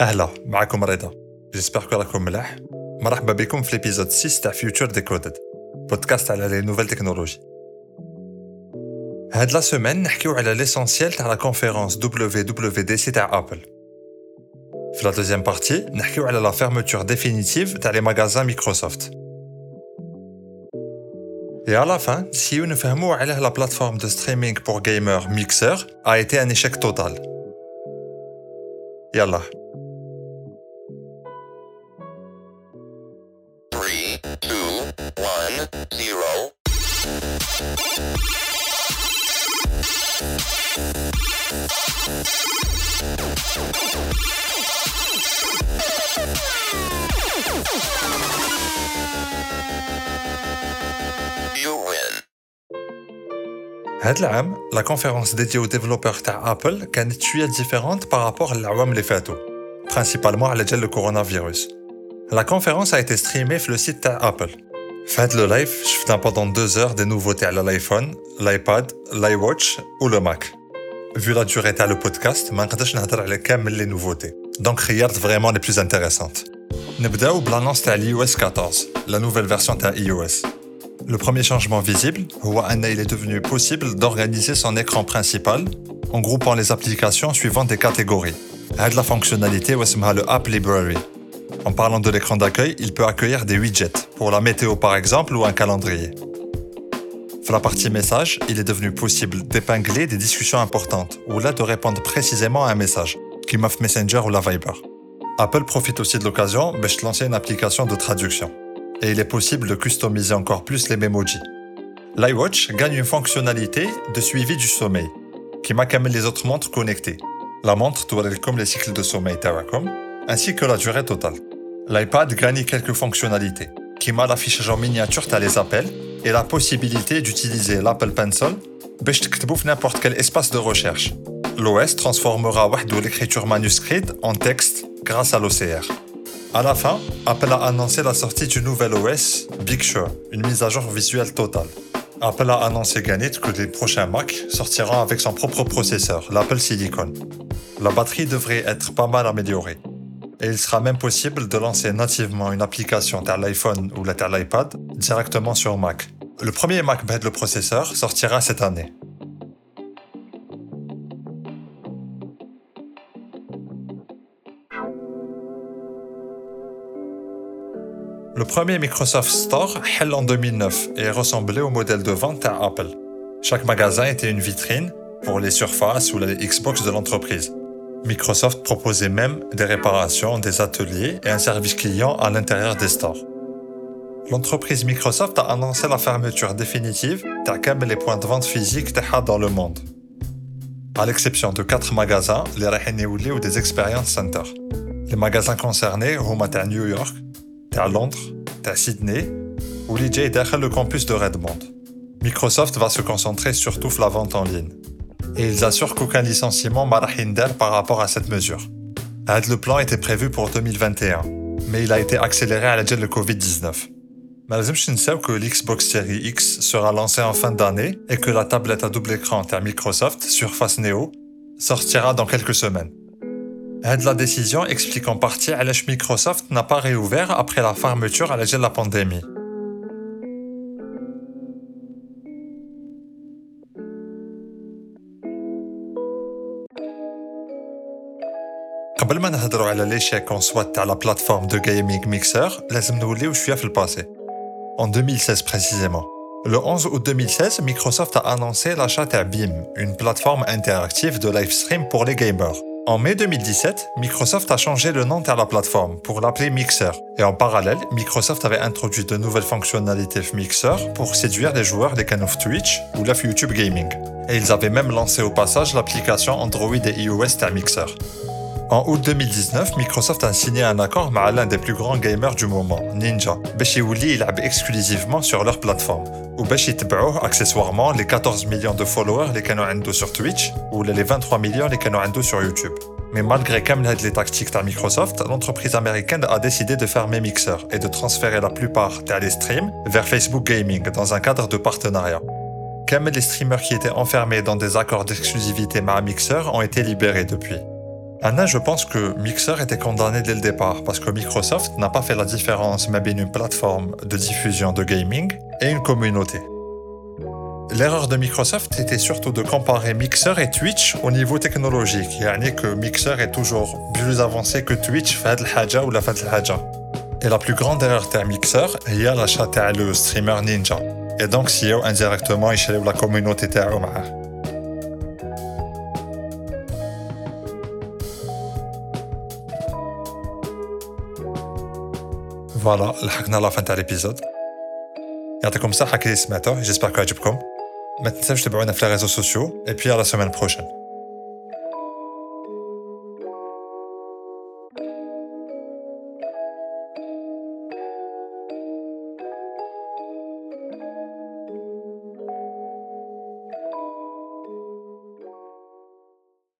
اهلا معكم رضا جيسبر كو راكم ملاح مرحبا بكم في ليبيزود 6 تاع فيوتشر ديكودد بودكاست على لي نوفيل تكنولوجي هاد لا سيمين نحكيو على ليسونسيال تاع لا كونفيرونس WWDC تاع ابل في لا دوزيام بارتي نحكيو على لا فيرموتور ديفينيتيف تاع لي ماغازان مايكروسوفت Et à la fin, si nous faisons la plateforme de streaming pour gamers Mixer a été un échec total. Yallah. 3, 2, 1, 0. You win. هاد العام لا كونفيرونس ديدي aux développeurs تاع ابل كانت شويه ديفيرونت بارابور للعوام اللي فاتوا برينسيبالمون على جال الكورونا فيروس لا كونفيرونس a été streamée في لو سيت تاع ابل في هاد لو لايف شفنا بوندون 2 heures دي نوفوتي على الايفون الايباد الاي واتش و لو ماك Vu la durée تاع لو بودكاست ما نقدرش نهضر على كامل لي نوفوتي دونك خيرت فريمون لي بلوز انتريسانت نبداو بلانونس تاع الاي او اس 14 la nouvelle version تاع اي او اس Le premier changement visible, il est devenu possible d'organiser son écran principal en groupant les applications suivant des catégories. Aide la fonctionnalité est le App Library. en parlant de l'écran d'accueil, il peut accueillir des widgets, pour la météo par exemple ou un calendrier. Pour la partie message, il est devenu possible d'épingler des discussions importantes ou là de répondre précisément à un message, comme Messenger ou la Viber. Apple profite aussi de l'occasion de lancer une application de traduction et il est possible de customiser encore plus les memojis. L'iWatch gagne une fonctionnalité de suivi du sommeil, qui m'a comme les autres montres connectées. La montre doit être comme les cycles de sommeil Terracom, ainsi que la durée totale. L'iPad gagne quelques fonctionnalités. Qui l'affichage en miniature, t'as les appels et la possibilité d'utiliser l'Apple Pencil pour n'importe quel espace de recherche. L'OS transformera l'écriture manuscrite en texte grâce à l'OCR. À la fin, Apple a annoncé la sortie du nouvel OS Big Sur, une mise à jour visuelle totale. Apple a annoncé Granit que les prochains Mac sortiront avec son propre processeur, l'Apple Silicon. La batterie devrait être pas mal améliorée. Et il sera même possible de lancer nativement une application de l'iPhone ou l'iPad directement sur Mac. Le premier Mac le processeur sortira cette année. Le premier Microsoft Store hell en 2009 et ressemblait au modèle de vente à Apple. Chaque magasin était une vitrine pour les surfaces ou les Xbox de l'entreprise. Microsoft proposait même des réparations, des ateliers et un service client à l'intérieur des stores. L'entreprise Microsoft a annoncé la fermeture définitive de les points de vente physiques dans le monde. À l'exception de quatre magasins, les Raheni ou des Experience Centers. Les magasins concernés sont à New York, à Londres, à Sydney, ou les derrière le campus de Redmond. Microsoft va se concentrer surtout sur la vente en ligne. Et ils assurent qu'aucun licenciement marahinder par rapport à cette mesure. Le plan était prévu pour 2021, mais il a été accéléré à la de Covid-19. Malgré que l'Xbox Series X sera lancée en fin d'année et que la tablette à double écran de Microsoft Surface Neo sortira dans quelques semaines. Cette la décision explique en partie à Microsoft n'a pas réouvert après la fermeture à la de la pandémie. قبل ما نهضروا على l'échec en soit à la plateforme de gaming Mixer, لازم نوليو شويه في الباسي. En 2016 précisément. Le 11 août 2016, Microsoft a annoncé l'achat de Beam, une plateforme interactive de live stream pour les gamers. En mai 2017, Microsoft a changé le nom de la plateforme pour l'appeler Mixer. Et en parallèle, Microsoft avait introduit de nouvelles fonctionnalités Mixer pour séduire les joueurs des canaux Twitch ou la YouTube Gaming. Et ils avaient même lancé au passage l'application Android et iOS de Mixer. En août 2019, Microsoft a signé un accord avec l'un des plus grands gamers du moment, Ninja, باش يولي يلعب exclusivement sur leur plateforme وباش يتبعوه accessoirement les 14 millions de followers les كانوا عنده sur Twitch ou les 23 millions les كانوا عنده sur YouTube. Mais malgré كامل هاد les tactiques de Microsoft, l'entreprise américaine a décidé de fermer Mixer et de transférer la plupart des streams vers Facebook Gaming dans un cadre de partenariat. Comme les streamers qui étaient enfermés dans des accords d'exclusivité avec Mixer ont été libérés depuis. Anna, je pense que Mixer était condamné dès le départ parce que Microsoft n'a pas fait la différence entre une plateforme de diffusion de gaming et une communauté. L'erreur de Microsoft était surtout de comparer Mixer et Twitch au niveau technologique, yani que Mixer est toujours plus avancé que Twitch fait haja ou la fait haja. Et la plus grande erreur de Mixer est l'achat le streamer Ninja. Et donc, si indirectement, il la communauté de Voilà, لحقنا لا فان تاع ليبيزود يعطيكم الصحة كي سمعتوه جيسبر كو عجبكم ما تنساوش تبعونا في لي ريزو سوسيو اي بي على سيمين بروشين